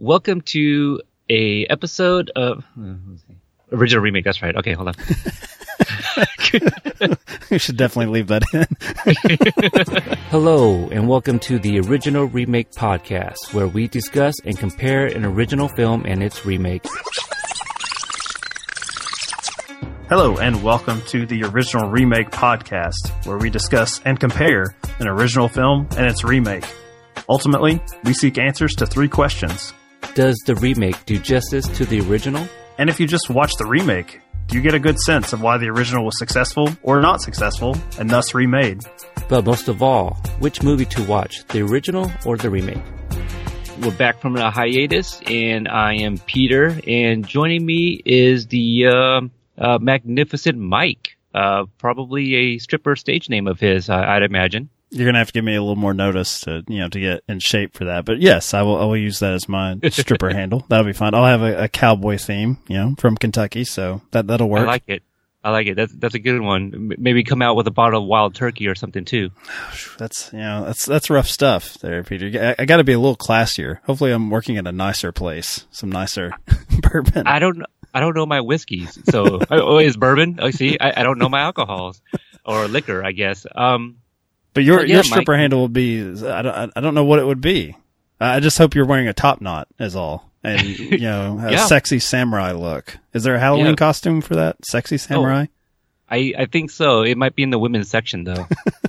welcome to a episode of uh, original remake. That's right. Okay, hold on. we should definitely leave that in. Hello, and welcome to the Original Remake Podcast, where we discuss and compare an original film and its remake. Hello, and welcome to the Original Remake Podcast, where we discuss and compare an original film and its remake. Ultimately, we seek answers to three questions. Does the remake do justice to the original? And if you just watch the remake, do you get a good sense of why the original was successful or not successful and thus remade? But most of all, which movie to watch, the original or the remake? We're back from a hiatus, and I am Peter, and joining me is the uh, uh, magnificent Mike, uh, probably a stripper stage name of his, I'd imagine. You're gonna have to give me a little more notice to you know to get in shape for that. But yes, I will. I will use that as my stripper handle. That'll be fine. I'll have a, a, cowboy theme, you know, from Kentucky, so that that'll work. I like it. I like it. That's that's a good one. Maybe come out with a bottle of wild turkey or something too. That's you know that's that's rough stuff there, Peter. I, I got to be a little classier. Hopefully, I'm working at a nicer place, some nicer bourbon. I don't I don't know my whiskeys, so oh, is bourbon? Oh, see, I, I don't know my alcohols or liquor, I guess. Um, but your yeah, your stripper my, handle would be I don't I don't know what it would be. I just hope you're wearing a top knot is all, and you know a yeah. sexy samurai look. Is there a Halloween yeah. costume for that sexy samurai? Oh, I I think so. It might be in the women's section though.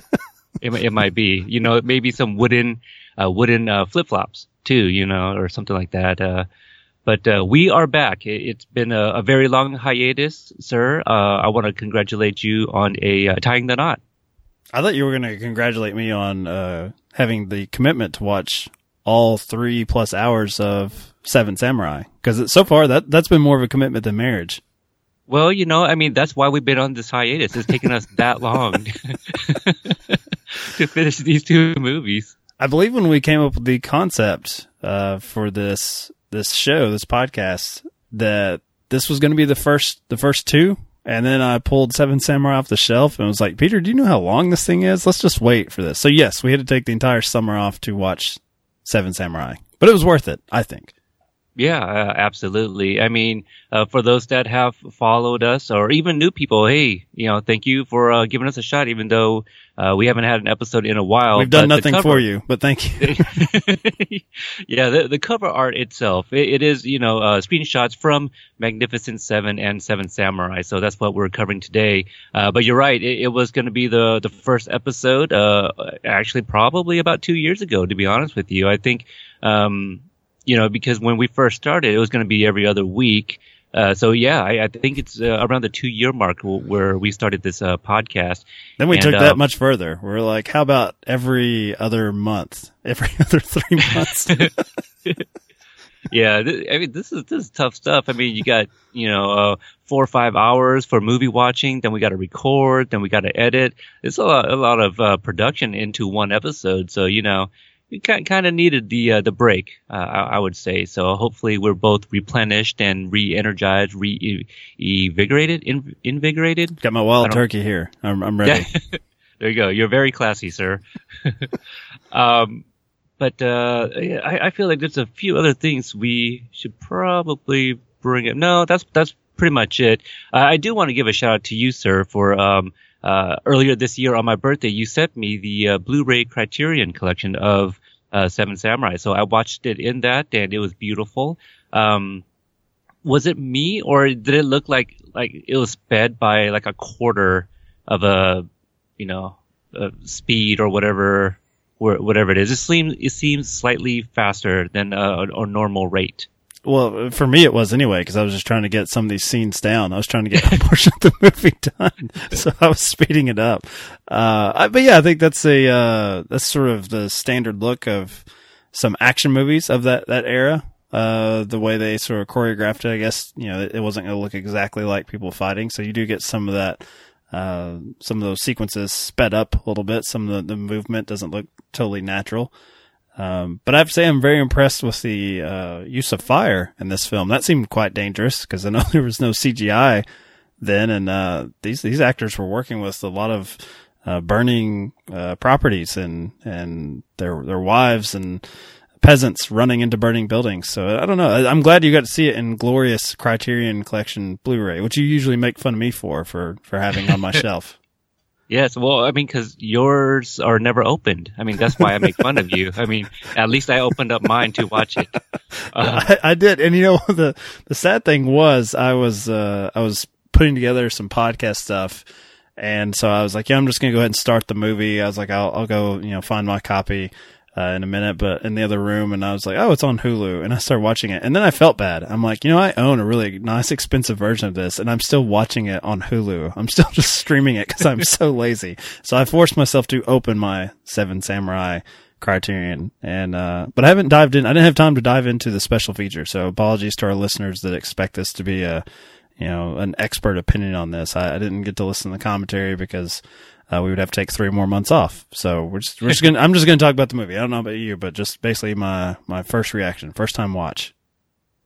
it it might be. You know, maybe some wooden uh, wooden uh, flip flops too. You know, or something like that. Uh, but uh, we are back. It's been a, a very long hiatus, sir. Uh, I want to congratulate you on a uh, tying the knot. I thought you were going to congratulate me on uh, having the commitment to watch all three plus hours of Seven Samurai because so far that that's been more of a commitment than marriage. Well, you know, I mean, that's why we've been on this hiatus. It's taken us that long to finish these two movies. I believe when we came up with the concept uh, for this this show, this podcast, that this was going to be the first the first two and then I pulled Seven Samurai off the shelf and was like, Peter, do you know how long this thing is? Let's just wait for this. So yes, we had to take the entire summer off to watch Seven Samurai, but it was worth it, I think. Yeah, uh, absolutely. I mean, uh, for those that have followed us or even new people, hey, you know, thank you for uh, giving us a shot, even though uh, we haven't had an episode in a while. We've done nothing cover, for you, but thank you. yeah, the, the, cover art itself, it, it is, you know, uh, screenshots from Magnificent Seven and Seven Samurai. So that's what we're covering today. Uh, but you're right, it, it was going to be the the first episode, actually, probably about two years ago. To be honest with you, I think. Um, you know, because when we first started, it was going to be every other week. Uh, so yeah, I, I think it's uh, around the two year mark where we started this uh, podcast. Then we and, took that uh, much further. We're like, how about every other month, every other three months? yeah, th- I mean, this is this is tough stuff. I mean, you got you know uh, four or five hours for movie watching, then we got to record, then we got to edit. It's a lot, a lot of uh, production into one episode. So you know, we kind of needed the uh, the break, uh, I, I, would say. So hopefully we're both replenished and re-energized, re-invigorated, invigorated. Got my wild turkey here. I'm, I'm ready. there you go. You're very classy, sir. um, but uh, I, I, feel like there's a few other things we should probably bring up. No, that's that's pretty much it. I do want to give a shout out to you, sir, for um, uh, earlier this year on my birthday, you sent me the uh, Blu-ray Criterion collection of uh, Seven Samurai. So I watched it in that, and it was beautiful. Um, was it me, or did it look like like it was sped by like a quarter of a, you know, a speed or whatever, whatever it is? It seems it seems slightly faster than a, a normal rate. Well, for me it was anyway because I was just trying to get some of these scenes down. I was trying to get a portion of the movie done, so I was speeding it up. Uh, I, but yeah, I think that's a uh, that's sort of the standard look of some action movies of that that era. Uh, the way they sort of choreographed it, I guess you know it, it wasn't going to look exactly like people fighting, so you do get some of that. Uh, some of those sequences sped up a little bit. Some of the, the movement doesn't look totally natural. Um, but I have to say, I'm very impressed with the uh, use of fire in this film. That seemed quite dangerous because I know there was no CGI then, and uh, these these actors were working with a lot of uh, burning uh, properties and and their their wives and peasants running into burning buildings. So I don't know. I'm glad you got to see it in glorious Criterion Collection Blu-ray, which you usually make fun of me for for for having on my shelf. Yes, well, I mean, because yours are never opened. I mean, that's why I make fun of you. I mean, at least I opened up mine to watch it. Uh, I, I did, and you know the the sad thing was I was uh, I was putting together some podcast stuff, and so I was like, yeah, I'm just gonna go ahead and start the movie. I was like, I'll I'll go you know find my copy uh, in a minute, but in the other room, and I was like, oh, it's on Hulu, and I started watching it, and then I felt bad. I'm like, you know, I own a really nice, expensive version of this, and I'm still watching it on Hulu. I'm still just streaming it because I'm so lazy. So I forced myself to open my Seven Samurai Criterion, and uh, but I haven't dived in. I didn't have time to dive into the special feature, so apologies to our listeners that expect this to be a you know an expert opinion on this. I, I didn't get to listen to the commentary because uh, we would have to take three more months off. So we're just, we're just gonna, I'm just gonna talk about the movie. I don't know about you, but just basically my, my first reaction, first time watch.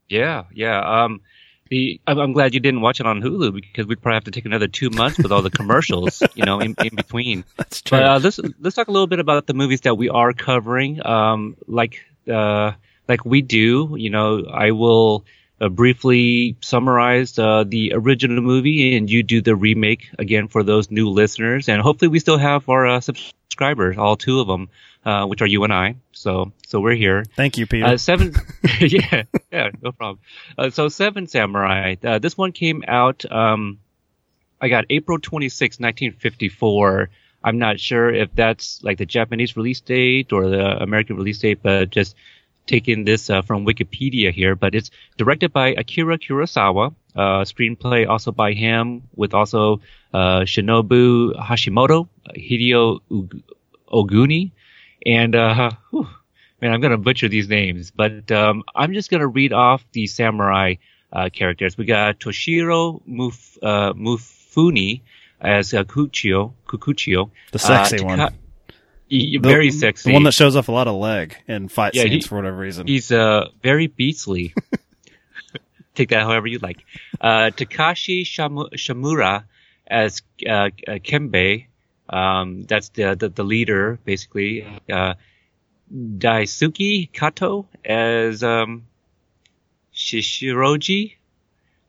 Yeah, yeah. Um, the, I'm, I'm glad you didn't watch it on Hulu because we'd probably have to take another two months with all the commercials, you know, in, in between. That's true. But uh, let's let's talk a little bit about the movies that we are covering. Um, like uh, like we do, you know, I will uh, briefly summarized uh, the original movie, and you do the remake again for those new listeners. And hopefully, we still have our uh, subscribers, all two of them, uh, which are you and I. So, so we're here. Thank you, Peter. Uh, seven, yeah, yeah, no problem. Uh, so, Seven Samurai. this one came out. Um, I got April 26, 1954. I'm not sure if that's like the Japanese release date or the American release date, but just taking this uh, from Wikipedia here, but it's directed by Akira Kurosawa. Uh, screenplay also by him, with also uh, Shinobu Hashimoto, Hideo Oguni, and uh, whew, man, I'm gonna butcher these names, but um, I'm just gonna read off the samurai uh, characters. We got Toshiro Muf, uh, Mifune as uh, Kuchio, Kukuchio, the sexy Taka- one. Y- very sexy. The one that shows off a lot of leg in fight Yeah, scenes he- for whatever reason. He's uh very beastly. Take that however you like. Uh, Takashi Shamu- Shamura as uh, uh, Kembe. Um, that's the, the the leader basically. Uh, Daisuke Kato as um, Shishiroji.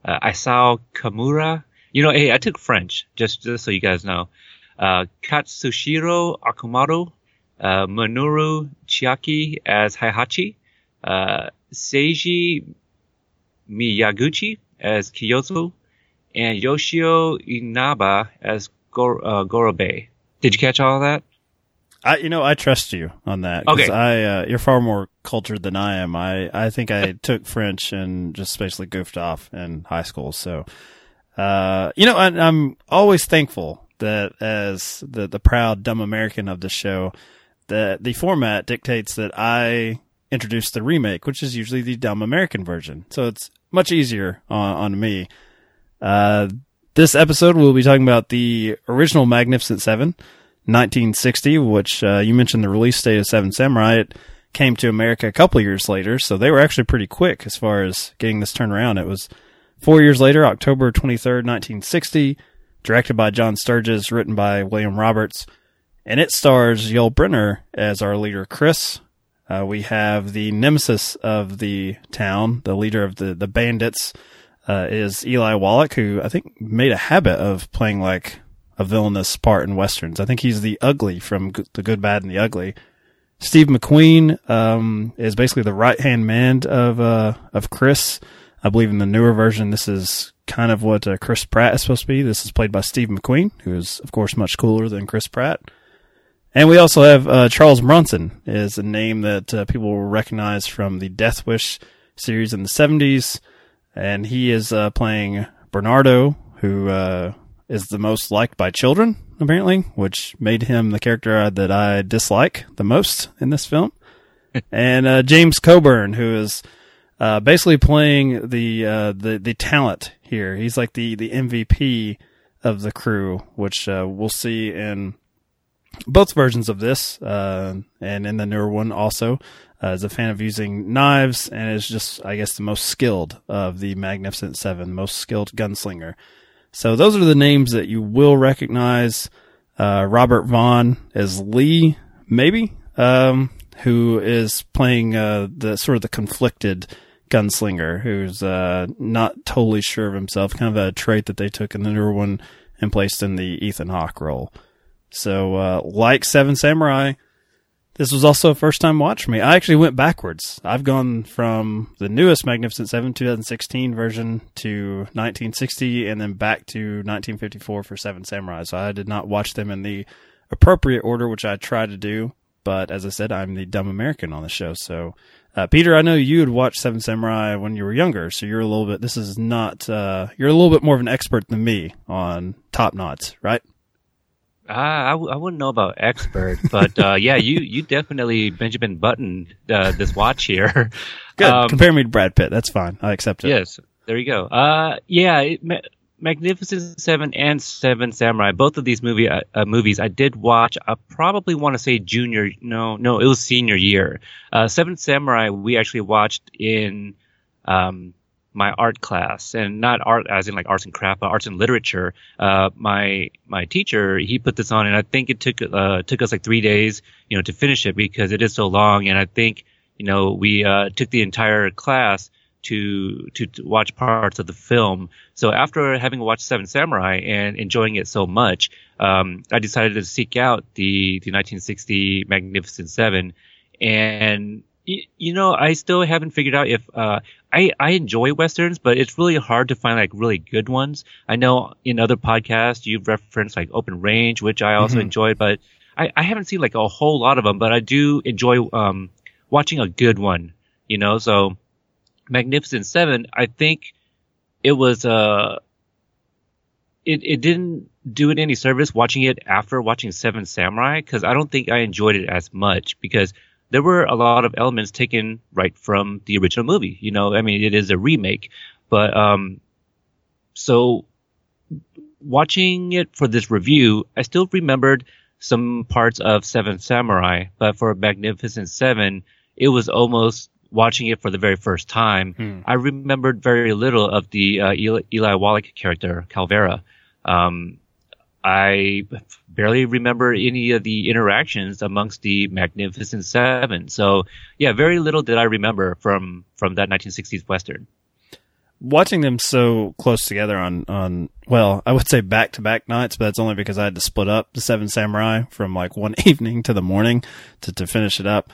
Uh, Isao Kamura. You know, hey, I took French just just so you guys know. Uh, Katsushiro Akumaru uh, Minoru Chiaki as Heihachi, uh, Seiji Miyaguchi as Kyoto, and Yoshio Inaba as Gor- uh, Gorobe. Did you catch all of that? I, you know, I trust you on that. Okay. I, uh, you're far more cultured than I am. I, I think I took French and just basically goofed off in high school. So, uh, you know, I, I'm always thankful that as the, the proud dumb American of the show, that the format dictates that I introduce the remake, which is usually the dumb American version. So it's much easier on, on me. Uh, this episode we'll be talking about the original Magnificent Seven, 1960, which uh, you mentioned the release date of Seven Samurai. It came to America a couple years later, so they were actually pretty quick as far as getting this turned around. It was four years later, October 23rd, 1960, directed by John Sturges, written by William Roberts, and it stars Yul Brynner as our leader, Chris. Uh, we have the nemesis of the town, the leader of the, the bandits, uh, is Eli Wallach, who I think made a habit of playing like a villainous part in westerns. I think he's the ugly from G- The Good, Bad, and the Ugly. Steve McQueen um, is basically the right hand man of uh, of Chris. I believe in the newer version, this is kind of what uh, Chris Pratt is supposed to be. This is played by Steve McQueen, who is of course much cooler than Chris Pratt. And we also have uh, Charles Bronson is a name that uh, people will recognize from the Death Wish series in the 70s. And he is uh, playing Bernardo, who uh, is the most liked by children, apparently, which made him the character that I dislike the most in this film. and uh, James Coburn, who is uh, basically playing the, uh, the the talent here. He's like the the MVP of the crew, which uh, we'll see in both versions of this, uh, and in the newer one also, uh, is a fan of using knives and is just, I guess, the most skilled of the Magnificent Seven, most skilled gunslinger. So those are the names that you will recognize. Uh, Robert Vaughn as Lee, maybe. Um, who is playing uh, the sort of the conflicted gunslinger who's uh, not totally sure of himself, kind of a trait that they took in the newer one and placed in the Ethan Hawke role. So, uh, like Seven Samurai, this was also a first time watch for me. I actually went backwards. I've gone from the newest Magnificent Seven 2016 version to 1960 and then back to 1954 for Seven Samurai. So I did not watch them in the appropriate order, which I tried to do. But as I said, I'm the dumb American on the show. So, uh, Peter, I know you had watched Seven Samurai when you were younger. So you're a little bit, this is not, uh, you're a little bit more of an expert than me on top knots, right? Uh, I, w- I wouldn't know about expert, but uh, yeah, you you definitely Benjamin Button uh, this watch here. Good. Um, Compare me to Brad Pitt. That's fine. I accept it. Yes. There you go. Uh, yeah, it, Magnificent Seven and Seven Samurai. Both of these movie uh, uh, movies I did watch. I probably want to say junior. No, no, it was senior year. Seven Samurai we actually watched in um, my art class and not art as in like arts and craft, but arts and literature. Uh, my, my teacher, he put this on and I think it took, uh, took us like three days, you know, to finish it because it is so long. And I think, you know, we, uh, took the entire class to, to, to watch parts of the film. So after having watched Seven Samurai and enjoying it so much, um, I decided to seek out the, the 1960 Magnificent Seven and you, know, I still haven't figured out if uh, I I enjoy westerns, but it's really hard to find like really good ones. I know in other podcasts you've referenced like Open Range, which I also mm-hmm. enjoyed, but I, I haven't seen like a whole lot of them. But I do enjoy um, watching a good one. You know, so Magnificent Seven, I think it was uh it it didn't do it any service watching it after watching Seven Samurai because I don't think I enjoyed it as much because there were a lot of elements taken right from the original movie. You know, I mean, it is a remake, but um, so watching it for this review, I still remembered some parts of Seven Samurai, but for Magnificent Seven, it was almost watching it for the very first time. Hmm. I remembered very little of the uh, Eli, Eli Wallach character, Calvera. Um, I barely remember any of the interactions amongst the Magnificent Seven. So yeah, very little did I remember from from that 1960s western. Watching them so close together on on well, I would say back to back nights, but that's only because I had to split up the Seven Samurai from like one evening to the morning to to finish it up.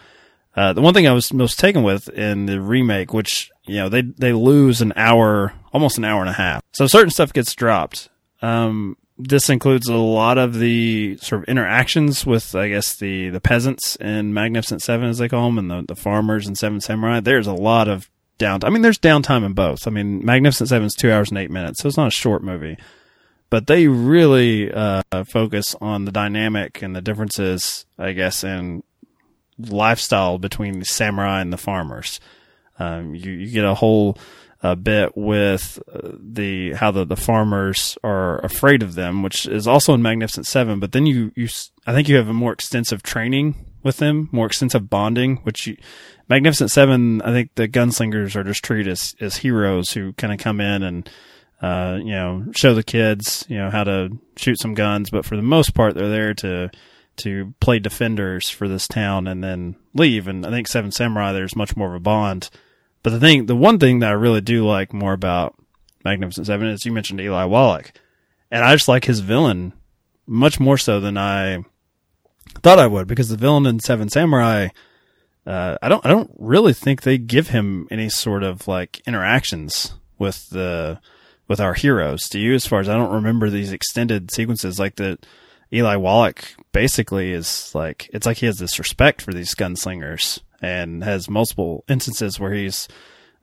Uh, the one thing I was most taken with in the remake, which you know they they lose an hour, almost an hour and a half, so certain stuff gets dropped. Um, this includes a lot of the sort of interactions with, I guess, the, the peasants in Magnificent Seven, as they call them, and the, the farmers in Seven Samurai. There's a lot of downtime. I mean, there's downtime in both. I mean, Magnificent Seven is two hours and eight minutes, so it's not a short movie. But they really uh, focus on the dynamic and the differences, I guess, in lifestyle between the samurai and the farmers. Um, you, you get a whole a bit with uh, the how the, the farmers are afraid of them, which is also in Magnificent Seven. But then you you I think you have a more extensive training with them, more extensive bonding. Which you, Magnificent Seven, I think the gunslingers are just treated as as heroes who kind of come in and uh, you know show the kids you know how to shoot some guns, but for the most part they're there to to play defenders for this town and then leave. And I think Seven Samurai there's much more of a bond but the thing, the one thing that I really do like more about Magnificent Seven is you mentioned Eli Wallach, and I just like his villain much more so than I thought I would because the villain in Seven Samurai, uh, I don't, I don't really think they give him any sort of like interactions with the with our heroes. Do you? As far as I don't remember these extended sequences, like the Eli Wallach basically is like it's like he has this respect for these gunslingers and has multiple instances where he's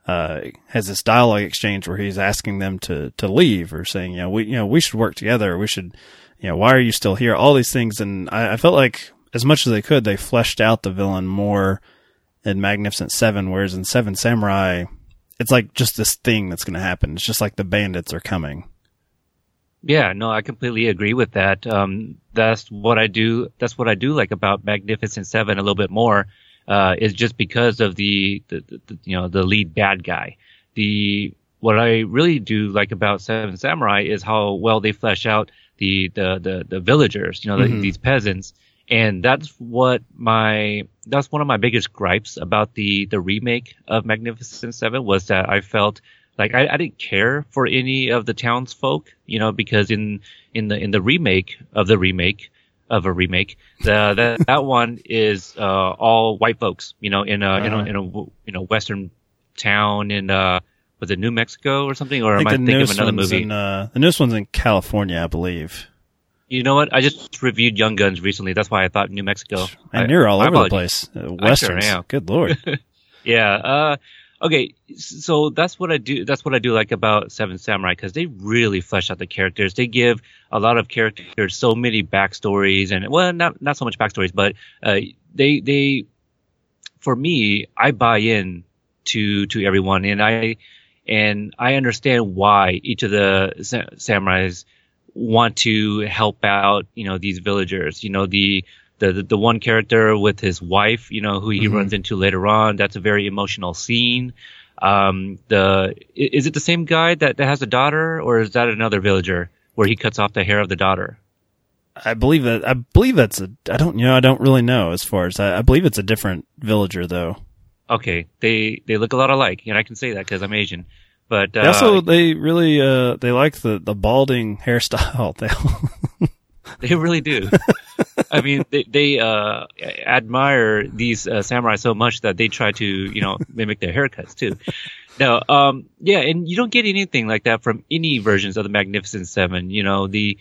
uh, has this dialogue exchange where he's asking them to to leave or saying, you know, we you know we should work together. We should, you know, why are you still here? All these things, and I, I felt like as much as they could, they fleshed out the villain more in Magnificent Seven, whereas in Seven Samurai, it's like just this thing that's going to happen. It's just like the bandits are coming. Yeah, no, I completely agree with that. Um, that's what I do. That's what I do like about Magnificent Seven a little bit more uh, is just because of the, the, the, you know the lead bad guy. The what I really do like about Seven Samurai is how well they flesh out the the the, the villagers, you know, mm-hmm. the, these peasants, and that's what my that's one of my biggest gripes about the the remake of Magnificent Seven was that I felt like I, I didn't care for any of the townsfolk, you know, because in in the in the remake of the remake of a remake, the that that one is uh, all white folks, you know, in a uh-huh. in a in a you know western town in uh was it New Mexico or something, or I am I thinking of another movie? In, uh, the newest one's in California, I believe. You know what? I just reviewed Young Guns recently. That's why I thought New Mexico. And you're all over the place. Uh, Westerns. Sure Good lord. yeah. Uh, okay. So that's what I do. That's what I do like about Seven Samurai because they really flesh out the characters. They give a lot of characters so many backstories and well, not not so much backstories, but uh, they they for me, I buy in to to everyone, and I and I understand why each of the sa- samurais want to help out, you know, these villagers. You know, the the the one character with his wife, you know, who he mm-hmm. runs into later on. That's a very emotional scene. Um, the is it the same guy that, that has a daughter, or is that another villager where he cuts off the hair of the daughter? I believe that I believe that's a I don't you know I don't really know as far as I, I believe it's a different villager though okay, they they look a lot alike, and I can say that because I'm Asian. But uh, also, they really uh, they like the the balding hairstyle. They they really do. I mean, they they uh, admire these uh, samurai so much that they try to you know mimic their haircuts too. No, um, yeah, and you don't get anything like that from any versions of the Magnificent Seven. You know, the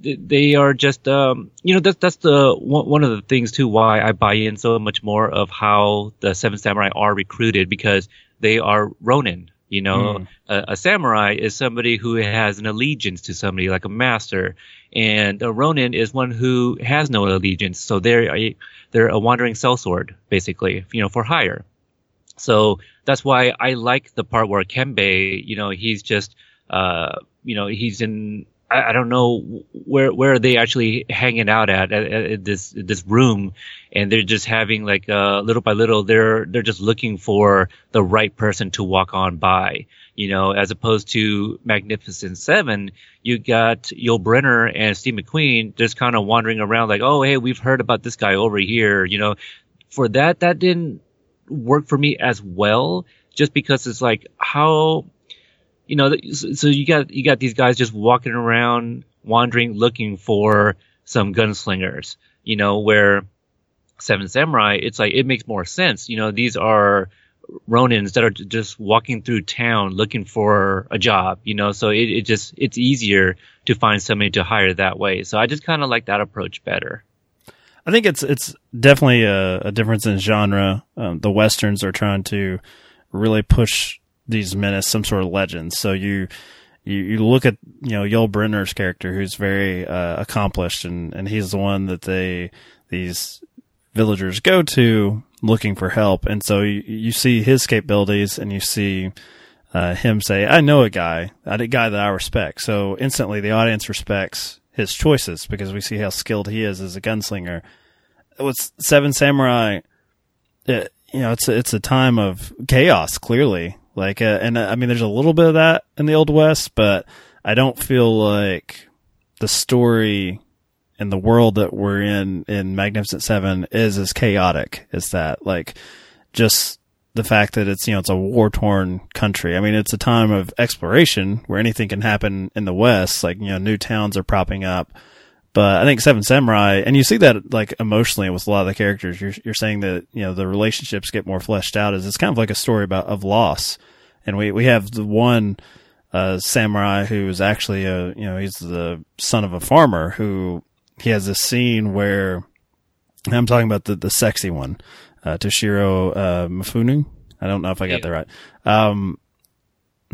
they are just um, you know that's that's the one of the things too why I buy in so much more of how the seven samurai are recruited because they are ronin. You know, mm. a, a, samurai is somebody who has an allegiance to somebody like a master, and a ronin is one who has no allegiance. So they're a, they're a wandering sellsword, basically. You know, for hire. So that's why I like the part where Kembe, you know, he's just, uh, you know, he's in I, I, don't know where where are they actually hanging out at, at, at this this room, and they're just having like uh, little by little they're they're just looking for the right person to walk on by, you know, as opposed to Magnificent Seven, you got Yul Brynner and Steve McQueen just kind of wandering around like, oh hey, we've heard about this guy over here, you know. For that, that didn't work for me as well, just because it's like how you know, so you got you got these guys just walking around, wandering, looking for some gunslingers. You know, where Seven Samurai, it's like it makes more sense. You know, these are Ronins that are just walking through town looking for a job. You know, so it, it just it's easier to find somebody to hire that way. So I just kind of like that approach better. I think it's it's definitely a, a difference in genre. Um, the westerns are trying to really push these men as some sort of legends. So you you, you look at you know Yul Brynner's character, who's very uh, accomplished, and and he's the one that they these villagers go to looking for help, and so you, you see his capabilities, and you see. Uh, him say, "I know a guy, a guy that I respect." So instantly, the audience respects his choices because we see how skilled he is as a gunslinger. With Seven Samurai, it, you know, it's a, it's a time of chaos. Clearly, like, uh, and uh, I mean, there's a little bit of that in the Old West, but I don't feel like the story and the world that we're in in Magnificent Seven is as chaotic as that. Like, just the fact that it's you know it's a war torn country. I mean, it's a time of exploration where anything can happen in the West. Like you know, new towns are propping up. But I think Seven Samurai, and you see that like emotionally with a lot of the characters. You're you're saying that you know the relationships get more fleshed out. Is it's kind of like a story about of loss, and we we have the one uh, samurai who is actually a you know he's the son of a farmer who he has this scene where I'm talking about the the sexy one, uh, Toshiro uh, Mifune. I don't know if I got yeah. that right. Um,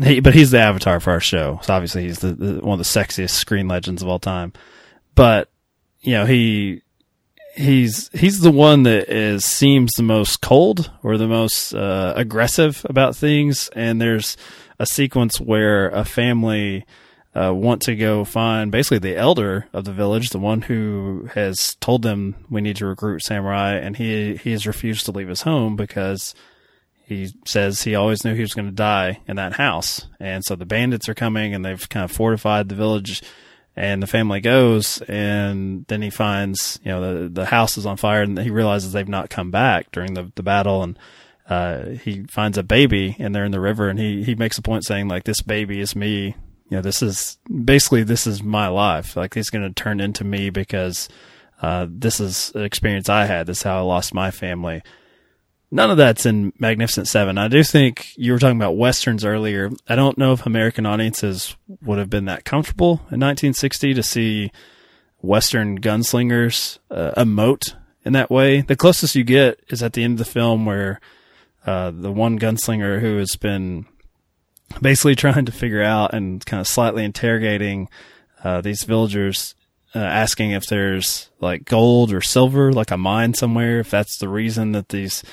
he, but he's the avatar for our show. So obviously he's the, the, one of the sexiest screen legends of all time but you know he he's he's the one that is seems the most cold or the most uh, aggressive about things. And there's a sequence where a family uh, want to go find basically the elder of the village, the one who has told them we need to recruit samurai, and he he has refused to leave his home because he says he always knew he was going to die in that house. And so the bandits are coming, and they've kind of fortified the village and the family goes and then he finds you know the the house is on fire and he realizes they've not come back during the the battle. And uh, he finds a baby and they're in the river and he he makes a point saying like this baby is me. You know this is basically this is my life. Like he's going to turn into me because uh, this is an experience I had. This is how I lost my family None of that's in Magnificent Seven. I do think you were talking about westerns earlier. I don't know if American audiences would have been that comfortable in 1960 to see western gunslingers uh, emote in that way. The closest you get is at the end of the film where uh, the one gunslinger who has been basically trying to figure out and kind of slightly interrogating uh, these villagers uh, asking if there's like gold or silver, like a mine somewhere, if that's the reason that these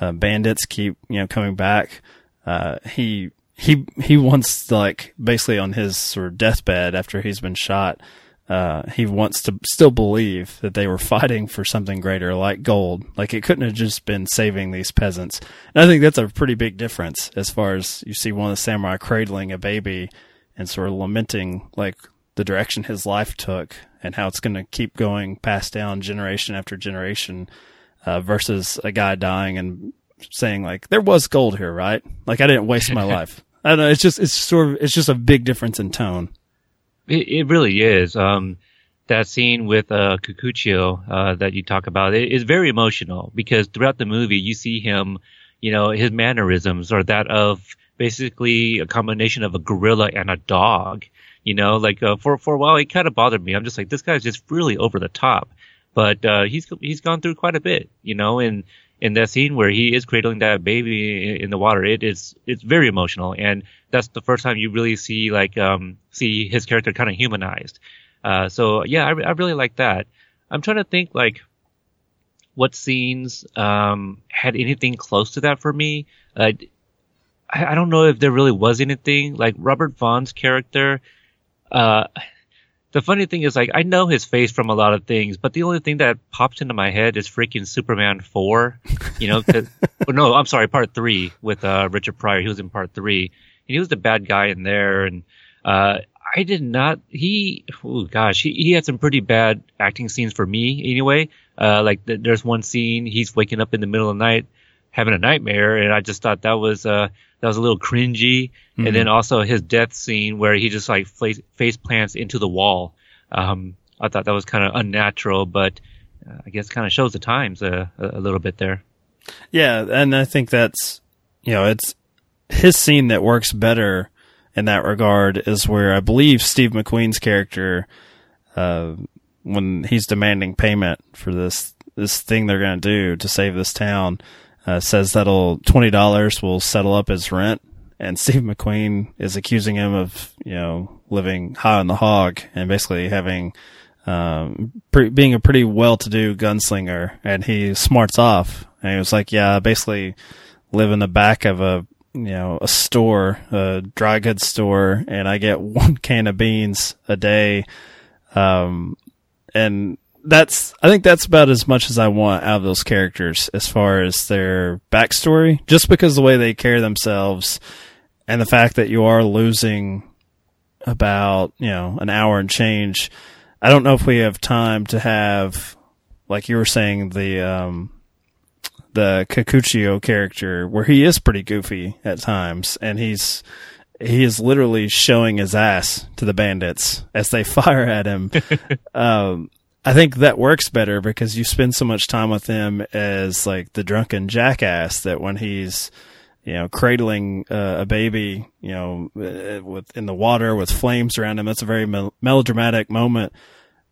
uh, bandits keep you know coming back. Uh, he he he wants like basically on his sort of deathbed after he's been shot. Uh, he wants to still believe that they were fighting for something greater, like gold. Like it couldn't have just been saving these peasants. And I think that's a pretty big difference as far as you see one of the samurai cradling a baby and sort of lamenting like the direction his life took and how it's going to keep going passed down generation after generation uh, versus a guy dying and saying like there was gold here, right? Like I didn't waste my life. I don't know. It's just it's sort of it's just a big difference in tone. It, it really is. Um, that scene with uh, Kikuchiyo uh, that you talk about it is very emotional because throughout the movie you see him, you know, his mannerisms are that of basically a combination of a gorilla and a dog. You know, like uh, for for a while it kind of bothered me. I'm just like this guy's just really over the top but uh, he's he's gone through quite a bit, you know, in in that scene where he is cradling that baby in, in the water, it is it's very emotional, and that's the first time you really see like um see his character kind of humanized. Uh, so yeah, I, I really like that. I'm trying to think like what scenes um had anything close to that for me. Uh, I, I don't know if there really was anything like Robert Vaughn's character. Uh, the funny thing is like I know his face from a lot of things, but the only thing that pops into my head is freaking Superman four. You know, no, I'm sorry, part three with uh, Richard Pryor. He was in part three, and he was the bad guy in there. And uh, I did not. He, oh gosh, he, he had some pretty bad acting scenes for me anyway. Uh, like th- there's one scene he's waking up in the middle of the night having a nightmare, and I just thought that was uh that was a little cringy. Mm-hmm. And then also his death scene where he just like face, face plants into the wall. Um, I thought that was kind of unnatural, but uh, I guess kind of shows the times a, a little bit there. Yeah, and I think that's you know it's his scene that works better in that regard is where I believe Steve McQueen's character, uh, when he's demanding payment for this this thing they're going to do to save this town, uh, says that'll twenty dollars will settle up his rent, and Steve McQueen is accusing him of you know living high on the hog and basically having um, pre- being a pretty well-to-do gunslinger, and he smarts off, and he was like, "Yeah, basically live in the back of a you know a store, a dry goods store, and I get one can of beans a day." Um, and that's I think that's about as much as I want out of those characters as far as their backstory. Just because the way they carry themselves and the fact that you are losing about, you know, an hour and change. I don't know if we have time to have like you were saying, the um the Kikuchiyo character where he is pretty goofy at times and he's he is literally showing his ass to the bandits as they fire at him. um, I think that works better because you spend so much time with him as like the drunken jackass that when he's, you know, cradling uh, a baby, you know, uh, with in the water with flames around him, that's a very mel- melodramatic moment.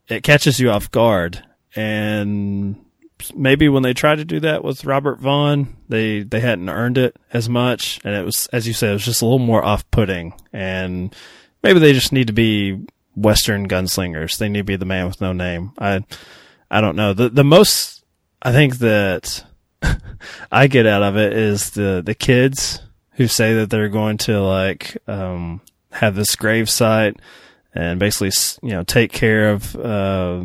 It catches you off guard, and maybe when they tried to do that with Robert Vaughn, they they hadn't earned it as much, and it was, as you said, it was just a little more off putting, and maybe they just need to be Western gunslingers. They need to be the man with no name. I, I don't know. The, the most I think that I get out of it is the, the kids who say that they're going to like, um, have this grave site and basically, you know, take care of, uh,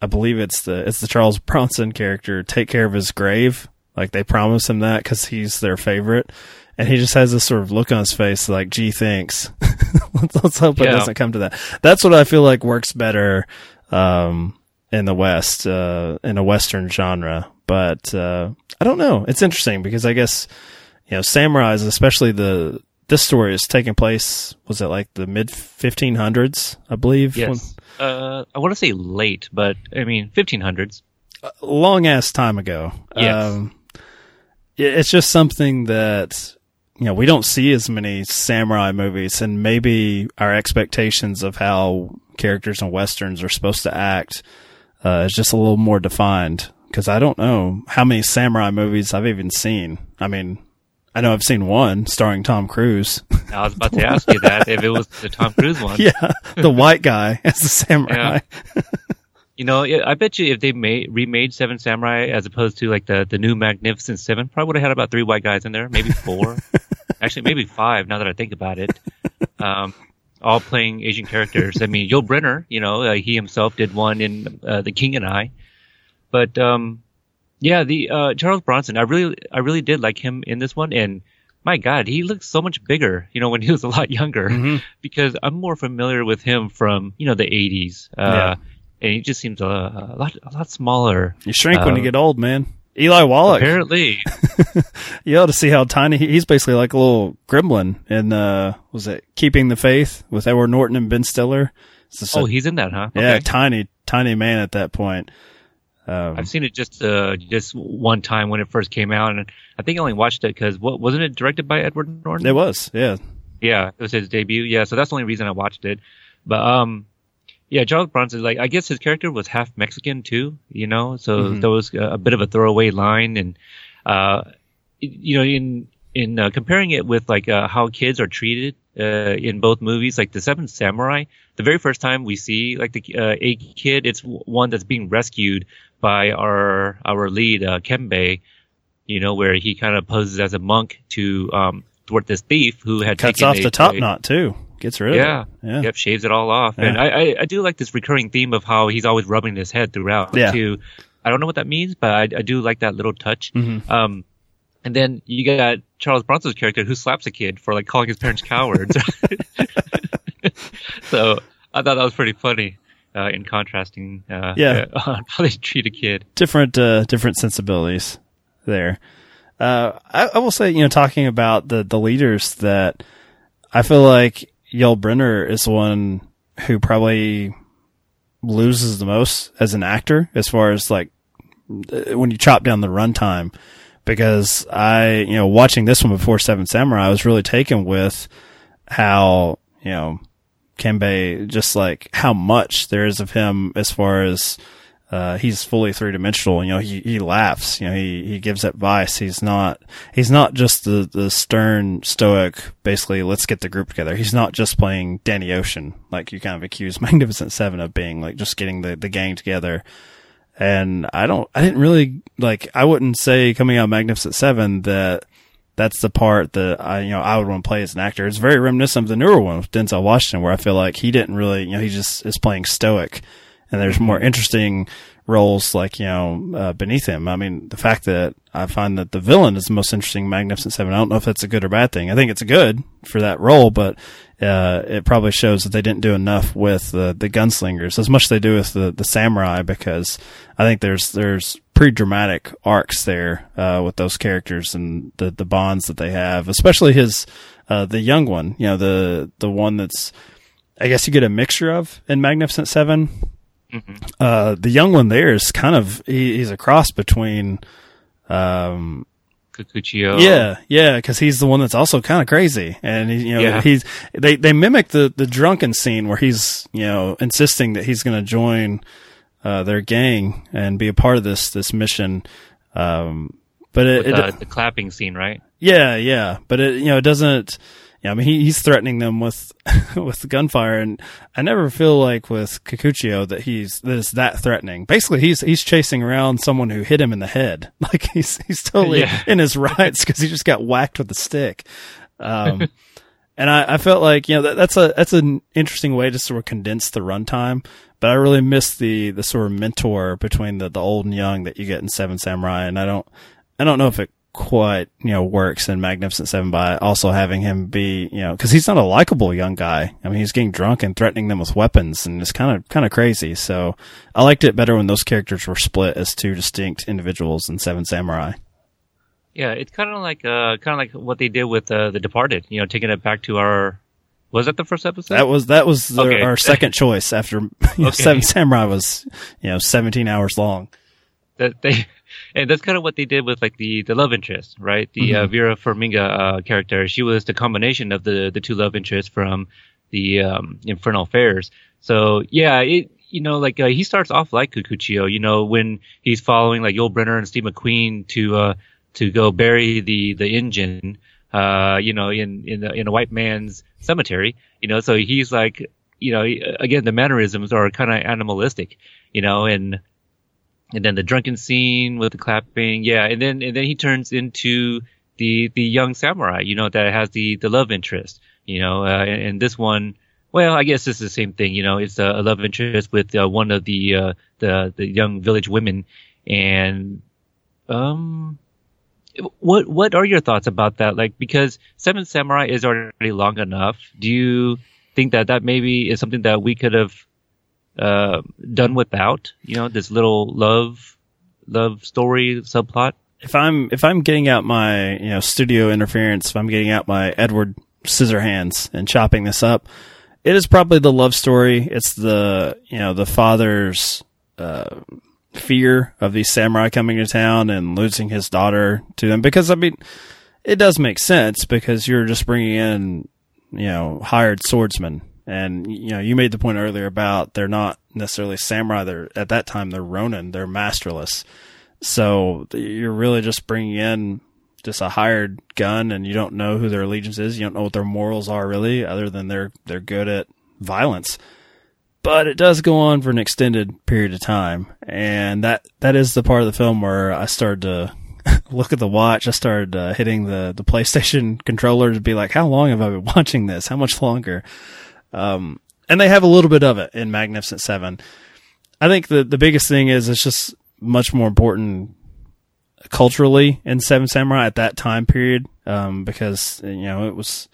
I believe it's the, it's the Charles Bronson character, take care of his grave. Like they promise him that because he's their favorite. And he just has this sort of look on his face like, gee, thanks. let's, let's hope it doesn't come to that. That's what I feel like works better um, in the West, uh, in a Western genre. But uh, I don't know. It's interesting because I guess you know samurais, especially the this story is taking place. Was it like the mid 1500s? I believe. Yes. Uh, I want to say late, but I mean 1500s. long ass time ago. Yes. Um, it's just something that you know we don't see as many samurai movies, and maybe our expectations of how characters in westerns are supposed to act uh, is just a little more defined. Because I don't know how many samurai movies I've even seen. I mean, I know I've seen one starring Tom Cruise. I was about to ask you that if it was the Tom Cruise one. yeah, the white guy as the samurai. You know, I bet you if they made remade Seven Samurai as opposed to like the the new Magnificent Seven, probably would have had about three white guys in there, maybe four, actually maybe five. Now that I think about it, um, all playing Asian characters. I mean, Yul Brynner, you know, uh, he himself did one in uh, The King and I, but um, yeah, the uh, Charles Bronson, I really, I really did like him in this one, and my God, he looks so much bigger, you know, when he was a lot younger, Mhm. because I'm more familiar with him from you know the '80s. Uh, Yeah. And he just seems a, a lot a lot smaller. You shrink when you Um, get old, man. Eli Wallach. Apparently, You ought to see how tiny he, he's basically like a little gremlin in uh was it Keeping the Faith with Edward Norton and Ben Stiller. A- oh, he's in that, huh? yeah, Okay. tiny tiny man at that point. Um, I've seen it just uh, just one time when it first came out, and I think I only watched it because what wasn't it directed by Edward Norton? it was, yeah. Yeah, it was his debut. Yeah, so that's the only reason I watched it. But um, yeah, Charles Bronson, like I guess his character was half Mexican too, you know. So Mhm. there was a, a bit of a throwaway line, and uh, you know, in in uh, comparing it with like uh, how kids are treated uh, in both movies, like the Seven Samurai, the very first time we see like the uh, a kid, it's one that's being rescued by our our lead uh, Kembe, you know, where he kind of poses as a monk to um, thwart this thief who had Cuts off a- the top a- knot too. Gets rid Yeah. of it. Yeah. Yep, shaves it all off. And I, I, I do like this recurring theme of how he's always rubbing his head throughout. Yeah. Too. I don't know what that means, but I, I do like that little touch. Mhm. Um, and then you got Charles Bronson's character who slaps a kid for like calling his parents cowards. so I thought that was pretty funny. Uh, in contrasting, uh, Yeah. on how they treat a kid. different uh, different sensibilities there. Uh, I, I will say, you know, talking about the the leaders that I feel like Yul Brynner is the one who probably loses the most as an actor, as far as like when you chop down the runtime. Because I, you know, watching this one before Seven Samurai, I was really taken with how you know Kembe just like how much there is of him as far as uh, he's fully three dimensional. You know, he, he laughs. You know, he, he gives advice. He's not he's not just the the stern stoic. Basically, let's get the group together. He's not just playing Danny Ocean like you kind of accuse Magnificent Seven of being, like just getting the the gang together. And I don't, I didn't really like. I wouldn't say coming out of Magnificent Seven that that's the part that I, you know, I would want to play as an actor. It's very reminiscent of the newer one with Denzel Washington, where I feel like he didn't really, you know, he just is playing stoic, and there's more interesting roles like you know uh, beneath him. I mean, the fact that I find that the villain is the most interesting in Magnificent Seven. I don't know if that's a good or bad thing. I think it's good for that role, but uh, it probably shows that they didn't do enough with the the gunslingers as much as they do with the the samurai because I think there's there's pretty dramatic arcs there uh, with those characters and the the bonds that they have, especially his uh, the young one. You know, the the one that's I guess you get a mixture of in Magnificent 7 Uh, the young one there is kind of he, he's a cross between. Um, Kikuchiyo. yeah, yeah, because he's the one that's also kind of crazy, and he, you know Yeah. he's they they mimic the the drunken scene where he's you know insisting that he's going to join uh, their gang and be a part of this this mission. Um, but it, With it the, the clapping scene, right? yeah, yeah, but it you know it doesn't. Yeah, I mean he, he's threatening them with with gunfire, and I never feel like with Kikuchiyo that he's that it's that threatening. Basically, he's he's chasing around someone who hit him in the head. Like he's he's totally Yeah. in his rights because he just got whacked with a stick. Um, and I, I felt like you know that, that's a that's an interesting way to sort of condense the runtime. But I really miss the the sort of mentor between the the old and young that you get in Seven Samurai, and I don't I don't know if it quite you know works in Magnificent Seven by also having him be you know because he's not a likable young guy. I mean, he's getting drunk and threatening them with weapons, and it's kind of kind of crazy. So I liked it better when those characters were split as two distinct individuals in Seven Samurai. Yeah, it's kind of like uh, kind of like what they did with uh, The Departed. You know, taking it back to our was that the first episode? That was that was the, okay. our second choice after you know, okay. Seven Samurai was you know seventeen hours long. That they and that's kind of what they did with like the the love interest, right? The uh, mm-hmm. uh, Vera Farmiga uh, character, she was the combination of the the two love interests from the um, Infernal Affairs. So yeah, it you know like uh, he starts off like Kikuchiyo, you know, when he's following like Yul Brynner and Steve McQueen to uh to go bury the the engine, uh, you know, in in the, in a white man's cemetery, you know, so he's like, you know, again the mannerisms are kind of animalistic, you know, and and then the drunken scene with the clapping, yeah, and then and then he turns into the the young samurai, you know, that has the the love interest, you know, uh, and, and, this one, well, I guess it's the same thing, you know, it's a, a love interest with uh, one of the uh, the the young village women, and um, what what are your thoughts about that? Like, because Seven Samurai is already long enough, do you think that that maybe is something that we could have uh, done without, you know, this little love love story subplot. If I'm if I'm getting out my you know studio interference, if I'm getting out my Edward Scissorhands and chopping this up, it is probably the love story. It's the you know the father's uh, fear of these samurai coming to town and losing his daughter to them. Because I mean, it does make sense because you're just bringing in you know hired swordsmen and you know, you made the point earlier about they're not necessarily samurai. They're at that time they're ronin. They're masterless. So you're really just bringing in just a hired gun, and you don't know who their allegiance is. You don't know what their morals are really, other than they're they're good at violence. But it does go on for an extended period of time, and that that is the part of the film where I started to look at the watch. I started uh, hitting the the PlayStation controller to be like, how long have I been watching this? How much longer? Um, and they have a little bit of it in Magnificent Seven. I think the the biggest thing is it's just much more important culturally in Seven Samurai at that time period, um, because you know it was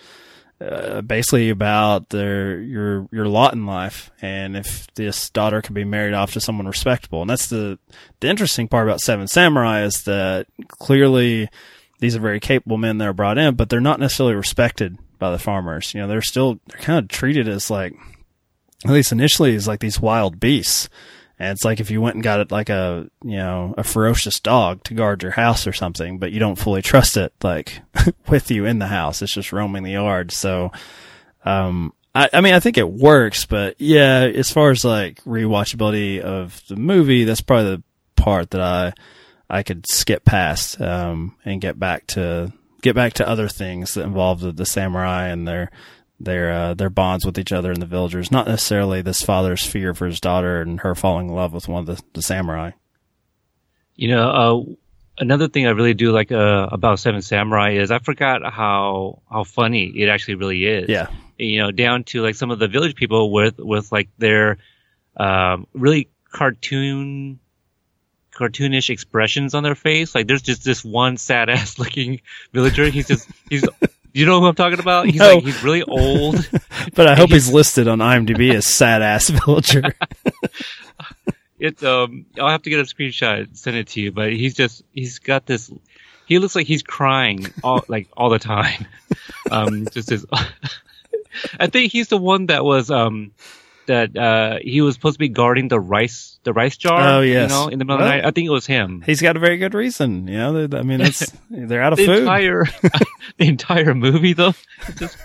uh, basically about their your your lot in life, and if this daughter could be married off to someone respectable, and that's the the interesting part about Seven Samurai is that clearly these are very capable men that are brought in, but they're not necessarily respected by the farmers. You know, they're still they're kind of treated as like at least initially as like these wild beasts. And it's like if you went and got it like a you know a ferocious dog to guard your house or something, but you don't fully trust it like with you in the house. It's just roaming the yard. So, um, I, I mean, I think it works, but yeah, as far as like rewatchability of the movie, that's probably the part that I I could skip past um, and get back to get back to other things that involve the, the samurai and their their uh, their bonds with each other and the villagers, not necessarily this father's fear for his daughter and her falling in love with one of the, the samurai. You know, uh, another thing I really do like uh, about Seven Samurai is I forgot how how funny it actually really is. Yeah, you know, down to like some of the village people with with like their um, really cartoon cartoonish expressions on their face. Like there's just this one sad ass looking villager. He's just he's you know who I'm talking about? He's no. like he's really old. but I hope he's, he's listed on IMDb as sad ass villager. it's um I'll have to get a screenshot send it to you, but he's just he's got this he looks like he's crying all like all the time. Um just his I think he's the one that was um that uh, he was supposed to be guarding the rice the rice jar. Oh yes, you know, in the middle well, of the night. I think it was him. He's got a very good reason. You know, I mean, it's they're out of the food. Entire, the entire movie though, just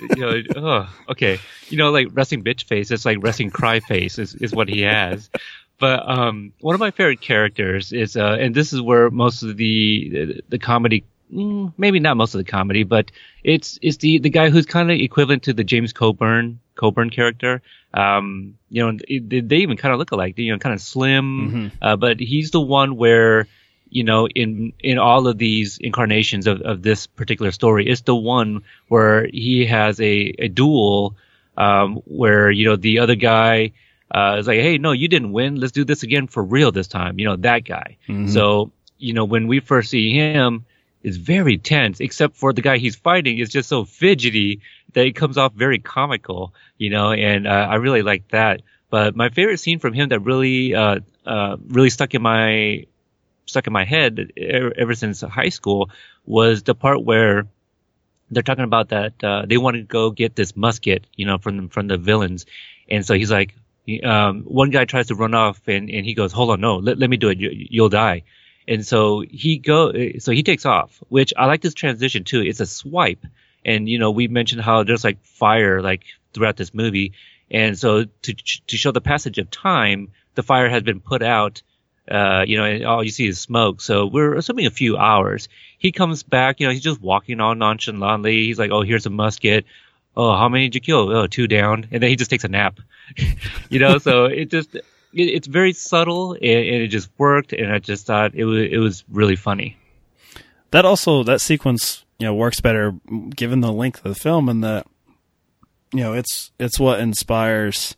you know, oh, okay, you know, like resting bitch face. It's like resting cry face is is what he has. But um, one of my favorite characters is, uh, and this is where most of the the comedy mm, maybe not most of the comedy, but it's it's the the guy who's kind of equivalent to the James Coburn Coburn character. Um, you know, it, they even kind of look alike. You know, kind of slim, mm-hmm. uh, but he's the one where you know in in all of these incarnations of, of this particular story, it's the one where he has a a duel um, where you know the other guy. Uh, is like, hey, no, you didn't win. Let's do this again for real this time. You know, that guy. Mm-hmm. So, you know, when we first see him, is very tense, except for the guy he's fighting is just so fidgety that it comes off very comical, you know, and uh, I really like that. But my favorite scene from him that really, uh, uh, really stuck in my, stuck in my head ever since high school was the part where they're talking about that, uh, they want to go get this musket, you know, from, from the villains. And so he's like, um, one guy tries to run off and, and he goes, hold on, no, let, let me do it. You, you'll die. And so he go, so he takes off, which I like this transition too. It's a swipe. And, you know, we mentioned how there's like fire, like throughout this movie. And so to, to show the passage of time, the fire has been put out, uh, you know, and all you see is smoke. So we're assuming a few hours. He comes back, you know, he's just walking on nonchalantly. He's like, Oh, here's a musket. Oh, how many did you kill? Oh, two down. And then he just takes a nap, you know, so it just, it, it's very subtle and, and, it just worked. And I just thought it was, it was really funny. That also, that sequence, you know, works better given the length of the film and that, you know, it's, it's what inspires,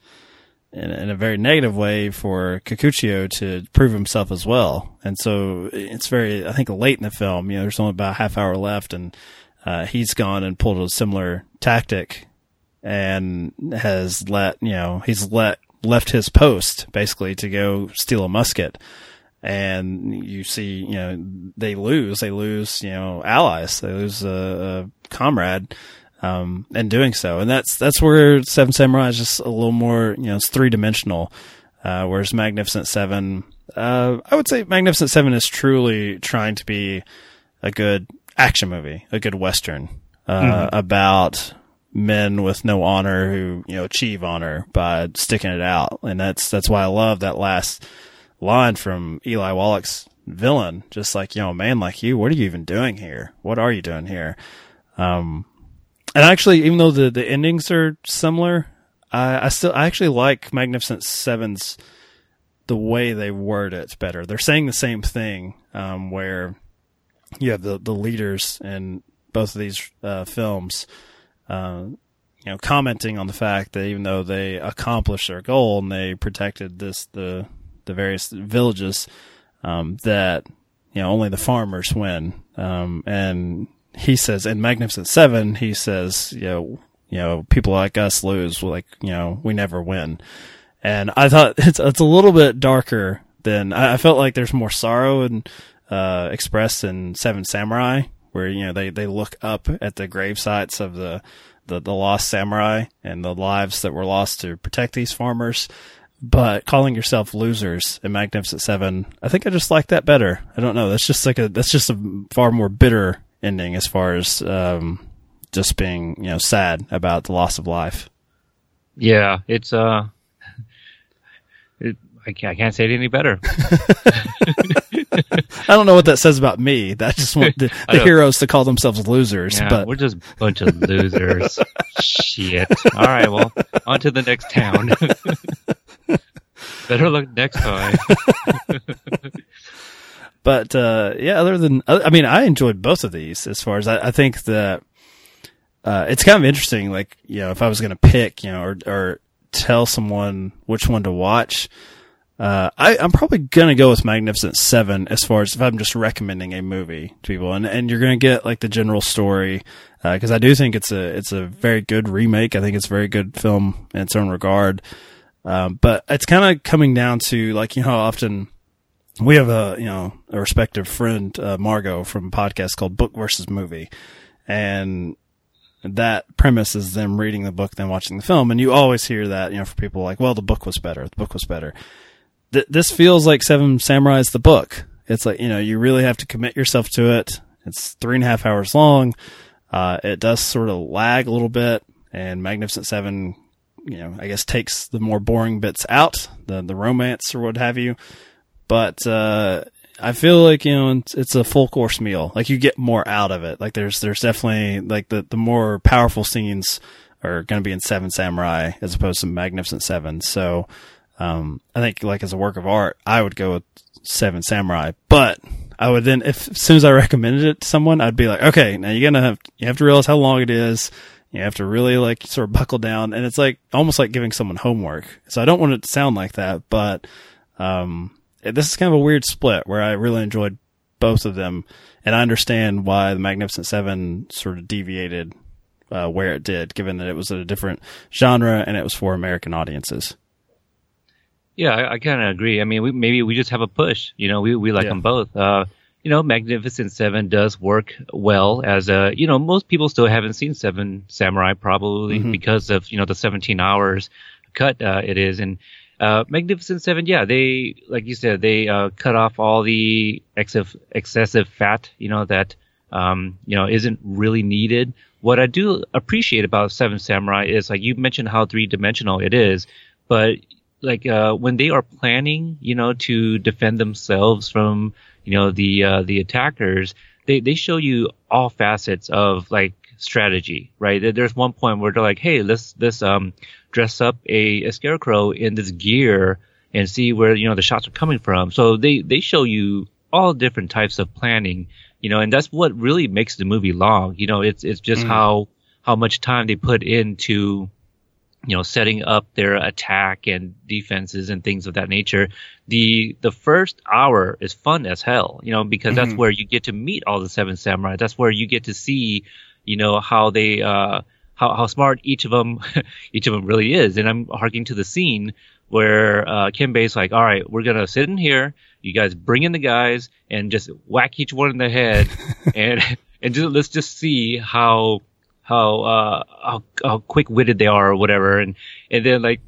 in, in, a very negative way for Kikuchiyo to prove himself as well. And so it's very, I think late in the film, you know, there's only about a half hour left and, uh, he's gone and pulled a similar tactic and has let, you know, he's let, left his post basically to go steal a musket. And you see, you know, they lose, they lose, you know, allies, they lose a, a comrade um, and doing so. And that's that's where Seven Samurai is just a little more, you know, it's three dimensional. Uh, whereas Magnificent Seven, uh, I would say Magnificent Seven is truly trying to be a good action movie, a good western uh, mm-hmm. about men with no honor who you know achieve honor by sticking it out, and that's that's why I love that last line from Eli Wallach's villain. Just like you know, a man like you, what are you even doing here? What are you doing here? Um, and actually, even though the, the endings are similar, I, I still I actually like Magnificent Seven's the way they word it better. They're saying the same thing, um, where you have the the leaders in both of these uh, films, uh, you know, commenting on the fact that even though they accomplished their goal and they protected this the the various villages, um, that you know only the farmers win, um, and he says in Magnificent Seven, he says, you know, you know, people like us lose, like you know, we never win. And I thought it's it's a little bit darker than I, I felt like there's more sorrow and uh, expressed in Seven Samurai, where you know they they look up at the grave sites of the, the the lost samurai and the lives that were lost to protect these farmers. But calling yourself losers in Magnificent Seven, I think I just like that better. I don't know. That's just like a that's just a far more bitter ending as far as um, just being you know sad about the loss of life. Yeah, it's uh, it, I can't, I can't say it any better. I don't know what that says about me. That just want the, the heroes to call themselves losers. Yeah, but we're just a bunch of losers. Shit. All right, well, on to the next town. Better luck next time. But uh, yeah, other than I mean, I enjoyed both of these as far as I, I think that uh, it's kind of interesting. Like you know, if I was going to pick, you know, or or tell someone which one to watch. Uh, I, am probably gonna go with Magnificent Seven as far as if I'm just recommending a movie to people, and and you're gonna get like the general story because uh, I do think it's a it's a very good remake. I think it's a very good film in its own regard, um, but it's kind of coming down to like you know often we have a you know a respective friend uh, Margot from a podcast called Book versus Movie, and that premise is them reading the book then watching the film, and you always hear that you know for people like, well, the book was better, the book was better. Th- this feels like Seven Samurai is the book. It's like you know you really have to commit yourself to it. It's three and a half hours long. Uh, it does sort of lag a little bit, and Magnificent Seven, you know, I guess takes the more boring bits out, the the romance or what have you but uh, I feel like you know it's, it's, a full course meal. Like you get more out of it. Like there's there's definitely like the the more powerful scenes are going to be in Seven Samurai as opposed to Magnificent Seven. So um, I think like as a work of art, I would go with Seven Samurai. But I would then if as soon as I recommended it to someone, I'd be like, okay, now you're gonna have you have to realize how long it is. You have to really like sort of buckle down, and it's like almost like giving someone homework. So I don't want it to sound like that, but um, this is kind of a weird split where I really enjoyed both of them, and I understand why the Magnificent Seven sort of deviated uh, where it did, given that it was a different genre and it was for American audiences. Yeah, I, I kind of agree. I mean, we, maybe we just have a push. You know, we we like Yeah. them both. Uh, you know, Magnificent Seven does work well as a. You know, most people still haven't seen Seven Samurai probably Mhm. because of you know the 17 hours cut uh, it is and. Uh, Magnificent Seven, yeah, they, like you said, they, uh, cut off all the excessive, excessive fat, you know, that, um, you know, isn't really needed. What I do appreciate about Seven Samurai is, like you mentioned how three dimensional it is, but like uh, when they are planning, you know, to defend themselves from, you know, the uh, the attackers, they they show you all facets of like strategy, right? There's one point where they're like, hey, let's let's um dress up a, a scarecrow in this gear and see where you know the shots are coming from. So they they show you all different types of planning, you know, and that's what really makes the movie long. You know, it's it's just Mhm. how how much time they put into you know setting up their attack and defenses and things of that nature the the first hour is fun as hell you know because that's Mhm. where you get to meet all the seven samurai. That's where you get to see you know how they uh how, how smart each of them each of them really is. And i'm harking to the scene where uh Kambei's like all right we're gonna sit in here. You guys bring in the guys and just whack each one in the head and and just, let's just see how how uh how, how quick witted they are or whatever. And and then like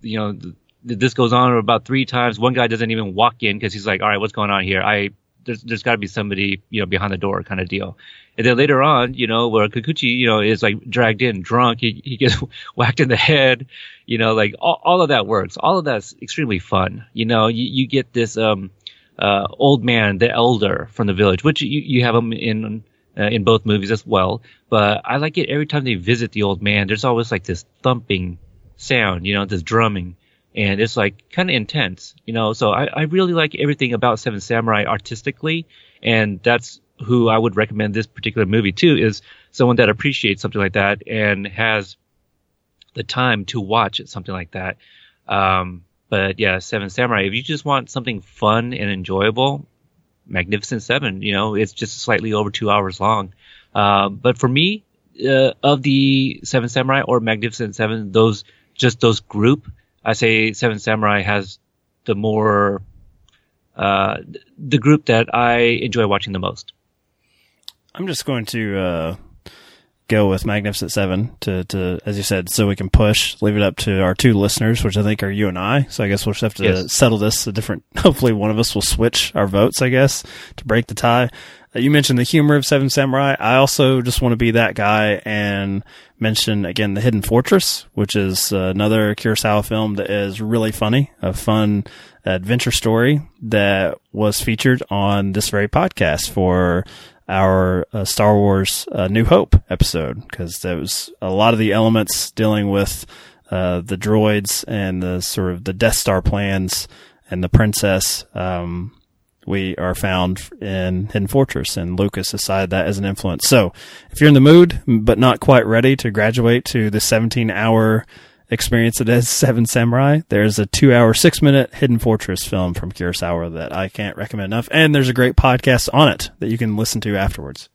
you know this goes on about three times. One guy doesn't even walk in because he's like all right what's going on here? I there's there's got to be somebody you know behind the door kind of deal. And then later on you know where Kikuchiyo know is like dragged in drunk he, he gets whacked in the head you know like all, all of that works. All of that's extremely fun. You know you, you get this um uh old man the elder from the village which you, you have him in uh, in both movies as well but I like it every time they visit the old man. There's always like this thumping sound, you know, this drumming, and it's like kind of intense, you know. So I, I really like everything about Seven Samurai artistically, and that's who I would recommend this particular movie to is someone that appreciates something like that and has the time to watch something like that. Um, but yeah, Seven Samurai. If you just want something fun and enjoyable, Magnificent Seven. You know, it's just slightly over two hours long. Uh, but for me, uh, of the Seven Samurai or Magnificent Seven, those just those group, I say Seven Samurai has the more uh, the group that I enjoy watching the most. I'm just going to uh, go with Magnificent Seven to, to, as you said, so we can push, leave it up to our two listeners, which I think are you and I. So I guess we'll just have to Yes. settle this a different. Hopefully, one of us will switch our votes. I guess to break the tie. Uh, you mentioned the humor of Seven Samurai. I also just want to be that guy and mention again the Hidden Fortress, which is another Kurosawa film that is really funny, a fun adventure story that was featured on this very podcast for our uh, Star Wars uh, New Hope episode because there was a lot of the elements dealing with uh, the droids and the sort of the Death Star plans and the princess. Um, we are found in Hidden Fortress, and Lucas decided that as an influence. So, if you're in the mood but not quite ready to graduate to the 17 hour experience it as Seven Samurai, there's a two hour, six minute Hidden Fortress film from Kurosawa that I can't recommend enough. And there's a great podcast on it that you can listen to afterwards.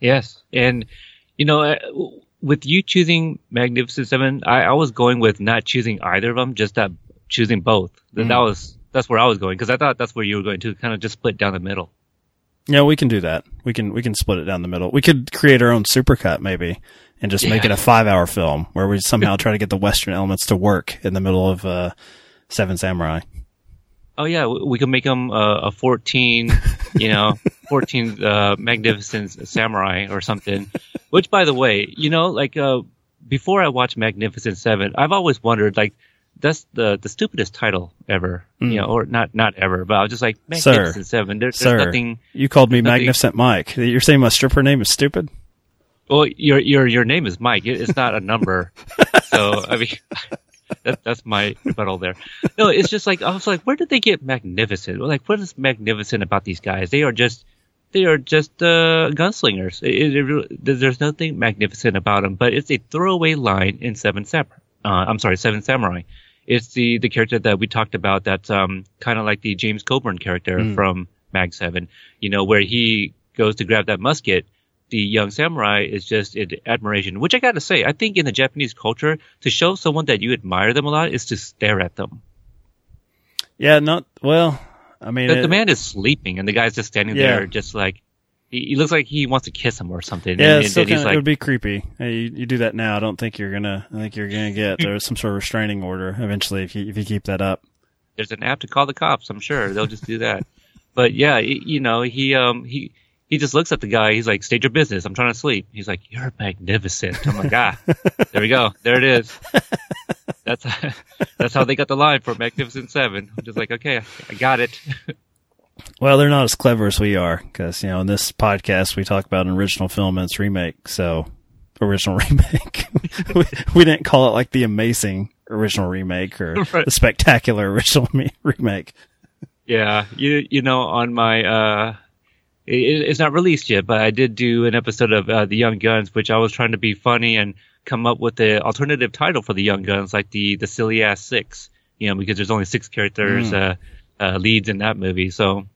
Yes, and you know, uh, with you choosing Magnificent Seven, I, I was going with not choosing either of them, just that choosing both. That That was that's where I was going because I thought that's where you were going to kind of just split down the middle. Yeah, we can do that. We can we can split it down the middle. We could create our own supercut maybe and just make it a five hour film where we somehow try to get the Western elements to work in the middle of uh, Seven Samurai. Oh yeah, we could make them uh, a fourteen, you know, fourteen uh, Magnificent Samurai or something. Which, by the way, you know, like uh, before I watched Magnificent Seven, I've always wondered like. That's the the stupidest title ever, Mm. you know, or not not ever, but I was just like Sir. Magnificent Seven. There, there's Sir. nothing. You called me Nothing- Magnificent Mike. You're saying my stripper name is stupid? Well, your your your name is Mike. It's not a number. so I mean, that, that's my rebuttal there. No, it's just like I was like, where did they get magnificent? Like, what is magnificent about these guys? They are just they are just uh, gunslingers. It, it, really- there's nothing magnificent about them, but it's a throwaway line in Seven Samurai. Uh, I'm sorry, Seven Samurai. It's the the character that we talked about. That's um kind of like the James Coburn character Mm. from Mag Seven. You know, where he goes to grab that musket, the young samurai is just in admiration. Which I got to say, I think in the Japanese culture, to show someone that you admire them a lot is to stare at them. Yeah, not well. I mean, The, it- the man is sleeping, and the guy's just standing Yeah. there, just like he, he looks like he wants to kiss him or something. Yeah, and, still and kinda, it like, would be creepy. Hey, you, you do that now. I don't think you're gonna. I think you're gonna get there's some sort of restraining order eventually if you if you keep that up. there's an app to call the cops. I'm sure they'll just do that. but yeah, y- you know, he um he he just looks at the guy. He's like, "State your business. I'm trying to sleep." He's like, "You're magnificent." I'm like, "Ah, there we go. There it is." That's that's how they got the line for Magnificent Seven. I'm just like, okay, I got it. Well, they're not as clever as we are because you know in this podcast we talk about an original film and its remake. So original remake. we, we didn't call it like the amazing original remake or Right. the spectacular original me- remake. Yeah, you you know on my uh, it, it's not released yet, but I did do an episode of uh, the Young Guns, which I was trying to be funny and come up with the alternative title for the Young Guns, like the the silly ass six. You know, because there's only six characters uh, uh, leads in that movie, so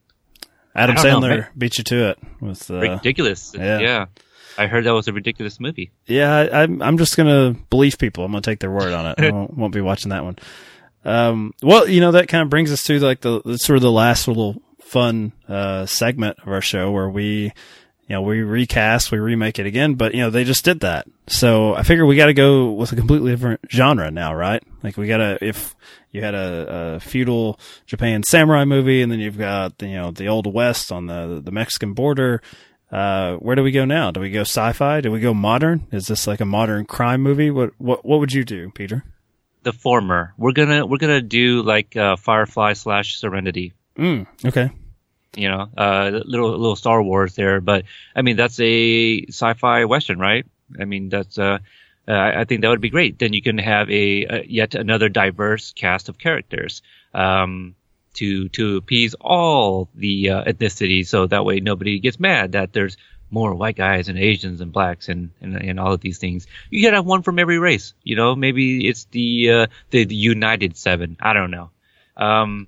Adam don't know, Sandler beat you to it with uh, ridiculous. yeah. Yeah. I heard that was a ridiculous movie. Yeah, I, I'm I'm just gonna believe people. I'm gonna take their word on it. I won't, won't be watching that one. Um, well, you know that kind of brings us to like the sort of the last little fun uh, segment of our show where we, you know, we recast, we remake it again. But you know they just did that, so I figure we got to go with a completely different genre now, right? Like we got to if you had a, a feudal Japan samurai movie, and then you've got you know the old west on the the Mexican border. Uh, where do we go now? Do we go sci-fi? Do we go modern? Is this like a modern crime movie? What what what would you do, Peter? The former. We're gonna we're gonna do like uh, Firefly slash Serenity. Mm, okay. you know, uh, little little Star Wars there. But I mean, that's a sci-fi western, right? I mean, that's uh, uh, I think that would be great. Then you can have a, a yet another diverse cast of characters um, to to appease all the uh, ethnicities, so that way nobody gets mad that there's more white guys and Asians and blacks and, and and all of these things. You could have one from every race. You know, maybe it's the uh, the, the United Seven. I don't know. Um,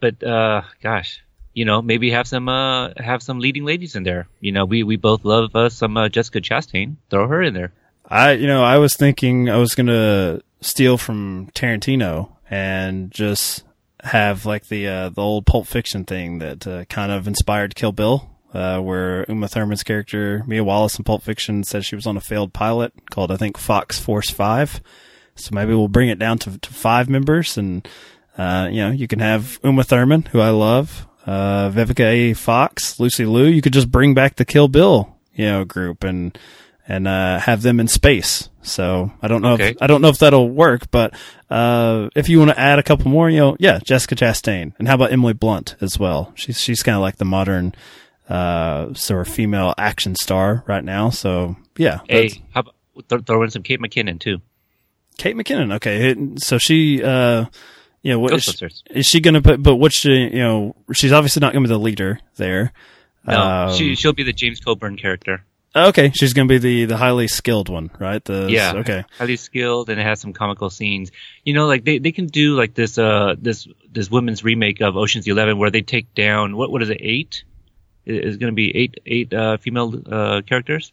but uh, gosh, you know, maybe have some uh, have some leading ladies in there. You know, we we both love uh, some uh, Jessica Chastain. Throw her in there. I you know I was thinking I was gonna steal from Tarantino and just have like the uh, the old Pulp Fiction thing that uh, kind of inspired Kill Bill, uh, where Uma Thurman's character Mia Wallace in Pulp Fiction said she was on a failed pilot called I think Fox Force Five. So maybe we'll bring it down to, to five members, and uh, you know you can have Uma Thurman, who I love, uh, Vivica A. Fox, Lucy Liu. You could just bring back the Kill Bill, you know, group and and uh, have them in space. So I don't know Okay. if I don't know if that'll work, but uh, if you want to add a couple more, you know, yeah, Jessica Chastain, and how about Emily Blunt as well? She's she's kind of like the modern uh, sort of female action star right now. So yeah, Hey, how about th- throw in some Kate McKinnon too? Kate McKinnon. Okay, so she, uh, you know, what is she, is she going to put? But what's she? You know, she's obviously not going to be the leader there. No, Um, she she'll be the James Coburn character. Okay, she's going to be the the highly skilled one, right? The Yeah. Okay. highly skilled and it has some comical scenes. You know, like they, they can do like this uh this this women's remake of Ocean's Eleven where they take down what what is it eight? Is It- going to be eight eight uh, female uh, characters.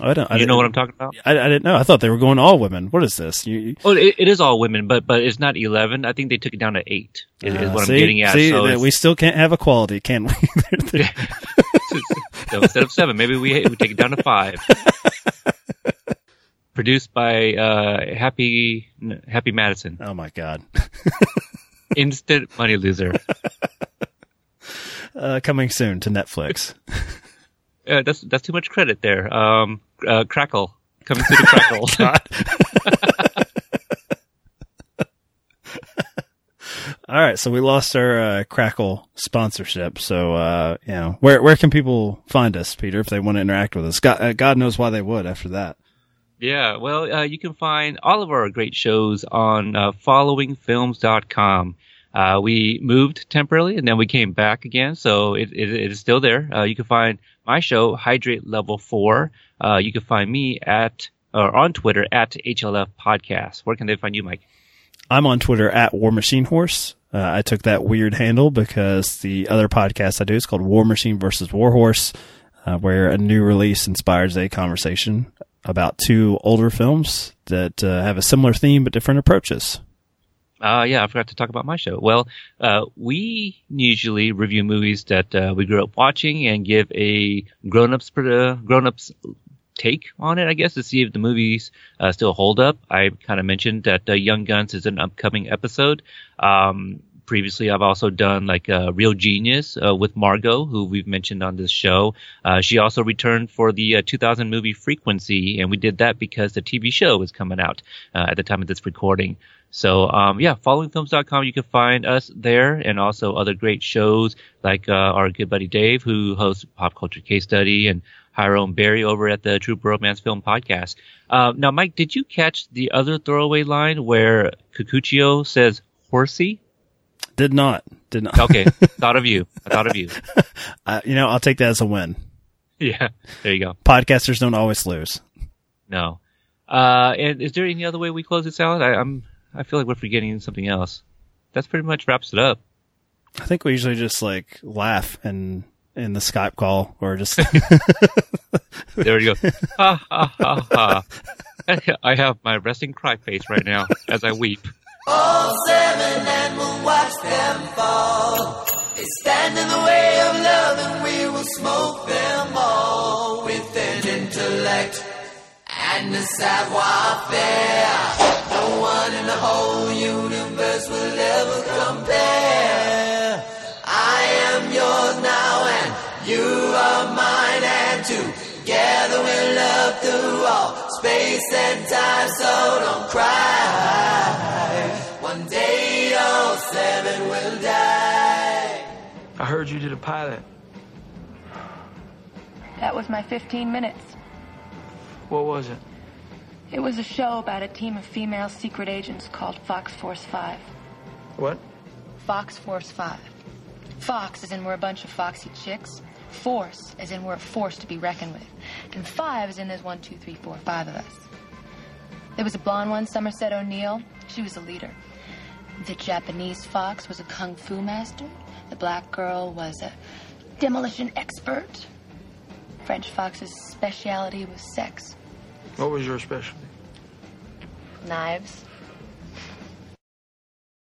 I don't. I you know what I'm talking about? I, I didn't know. I thought they were going all women. What is this? You, Oh, it, it is all women, but but it's not eleven. I think they took it down to eight. Is, is uh, what see, I'm getting at. See, so we still can't have equality, can we? so instead of seven, maybe we we take it down to five. Produced by uh, Happy Happy Madison, oh my god! instant money loser. Uh, coming soon to Netflix. Uh, that's that's too much credit there. Um, uh, Crackle coming through the Crackle. All right, so we lost our uh, Crackle sponsorship. So, uh, you know, where where can people find us, Peter, if they want to interact with us? God, uh, God knows why they would after that. yeah, well, uh, you can find all of our great shows on uh, followingfilms.com. Uh, we moved temporarily and then we came back again, so it, it, it is still there. Uh, you can find my show, Hydrate Level 4. Uh, you can find me at or on Twitter at HLF Podcast. Where can they find you, Mike? I'm on Twitter at War Machine Horse. Uh, I took that weird handle because the other podcast I do is called War Machine versus Warhorse, uh, where a new release inspires a conversation about two older films that uh, have a similar theme but different approaches. Uh, yeah, I forgot to talk about my show. Well, uh, we usually review movies that uh, we grew up watching and give a grown-ups uh, grown-ups take on it, I guess, to see if the movies uh, still hold up. I kind of mentioned that uh, Young Guns is an upcoming episode. Um, previously, I've also done like uh, Real Genius uh, with Margot, who we've mentioned on this show. Uh, she also returned for the uh, 2000 movie Frequency, and we did that because the TV show was coming out uh, at the time of this recording. So, um, yeah, followingfilms.com, you can find us there and also other great shows like uh, our good buddy Dave, who hosts Pop Culture Case Study, and Hiram Barry over at the True Romance Film Podcast. Uh, now, Mike, did you catch the other throwaway line where Kikuchiyo says horsey? Did not. Did not. Okay, thought of you. I thought of you. Uh, you know, I'll take that as a win. Yeah, there you go. Podcasters don't always lose. No. Uh, and is there any other way we close this out? I, I'm, I feel like we're forgetting something else. That's pretty much wraps it up. I think we usually just like laugh and in the Skype call or just There we go. Ha ha ha ha. I have my resting cry face right now as I weep. All seven and we'll watch them fall. They stand in the way of love and we will smoke them all with an intellect and the savoir-faire. No one in the whole universe will ever compare. I am yours now and you are mine and together we'll love through all space and time so don't cry. One day all seven will die. I heard you did a pilot. That was my 15 minutes. What was it? It was a show about a team of female secret agents called Fox Force 5. What? Fox Force 5. Fox as in we're a bunch of foxy chicks. Force as in we're a force to be reckoned with. And five as in there's one, two, three, four, five of us. There was a blonde one, Somerset O'Neill. She was a leader. The Japanese fox was a kung fu master. The black girl was a demolition expert. French fox's specialty was sex. What was your specialty? Knives.